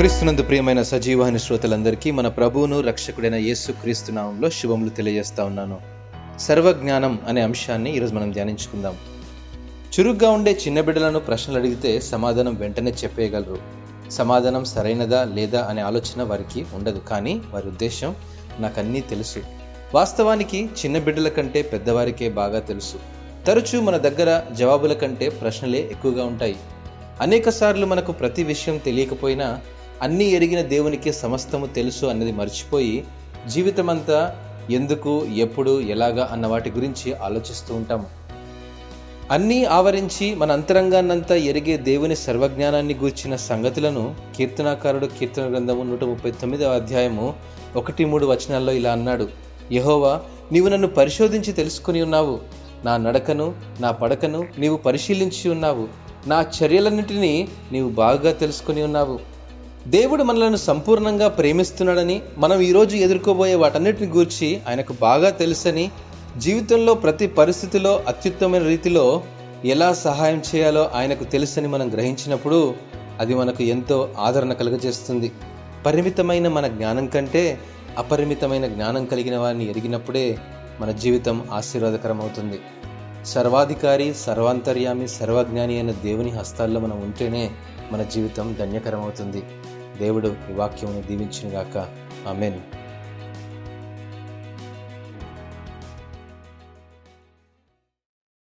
క్రీస్తునందు ప్రియమైన సజీవాహిని శ్రోతలందరికీ మన ప్రభువును రక్షకుడైన యేసు క్రీస్తునామంలో శుభములు తెలియజేస్తా ఉన్నాను. సర్వజ్ఞానం అనే అంశాన్ని ఈరోజు మనం ధ్యానించుకుందాం. చురుగ్గా ఉండే చిన్న బిడ్డలను ప్రశ్నలు అడిగితే సమాధానం వెంటనే చెప్పేయగలరు. సమాధానం సరైనదా లేదా అనే ఆలోచన వారికి ఉండదు కానీ వారి ఉద్దేశం నాకన్నీ తెలుసు. వాస్తవానికి చిన్న బిడ్డల కంటే పెద్దవారికే బాగా తెలుసు. తరచూ మన దగ్గర జవాబుల కంటే ప్రశ్నలే ఎక్కువగా ఉంటాయి. అనేక సార్లు మనకు ప్రతి విషయం తెలియకపోయినా అన్నీ ఎరిగిన దేవునికి సమస్తము తెలుసు అన్నది మర్చిపోయి జీవితమంతా ఎందుకు ఎప్పుడు ఎలాగా అన్న వాటి గురించి ఆలోచిస్తూ ఉంటాము. అన్నీ ఆవరించి మన అంతరంగాన్నంతా ఎరిగే దేవుని సర్వజ్ఞానాన్ని గూర్చిన సంగతులను కీర్తనాకారుడు కీర్తన గ్రంథము నూట ముప్పై తొమ్మిదవ అధ్యాయము ఒకటి మూడు వచనాల్లో ఇలా అన్నాడు. యహోవా నీవు నన్ను పరిశోధించి తెలుసుకుని ఉన్నావు. నా నడకను నా పడకను నీవు పరిశీలించి ఉన్నావు. నా చర్యలన్నింటినీ నీవు బాగా తెలుసుకుని ఉన్నావు. దేవుడు మనలను సంపూర్ణంగా ప్రేమిస్తున్నాడని మనం ఈరోజు ఎదుర్కోబోయే వాటన్నిటిని గూర్చి ఆయనకు బాగా తెలుసని జీవితంలో ప్రతి పరిస్థితిలో అత్యుత్తమైన రీతిలో ఎలా సహాయం చేయాలో ఆయనకు తెలుసని మనం గ్రహించినప్పుడు అది మనకు ఎంతో ఆదరణ కలుగజేస్తుంది. పరిమితమైన మన జ్ఞానం కంటే అపరిమితమైన జ్ఞానం కలిగిన వారిని ఎరిగినప్పుడే మన జీవితం ఆశీర్వాదకరం అవుతుంది సర్వాధికారి సర్వాంతర్యామి సర్వజ్ఞాని అయిన దేవుని హస్తాల్లో మనం ఉంటేనే మన జీవితం ధన్యకరమవుతుంది. దేవుడు ఈ వాక్యం దీవించినగాక. ఆమెన్.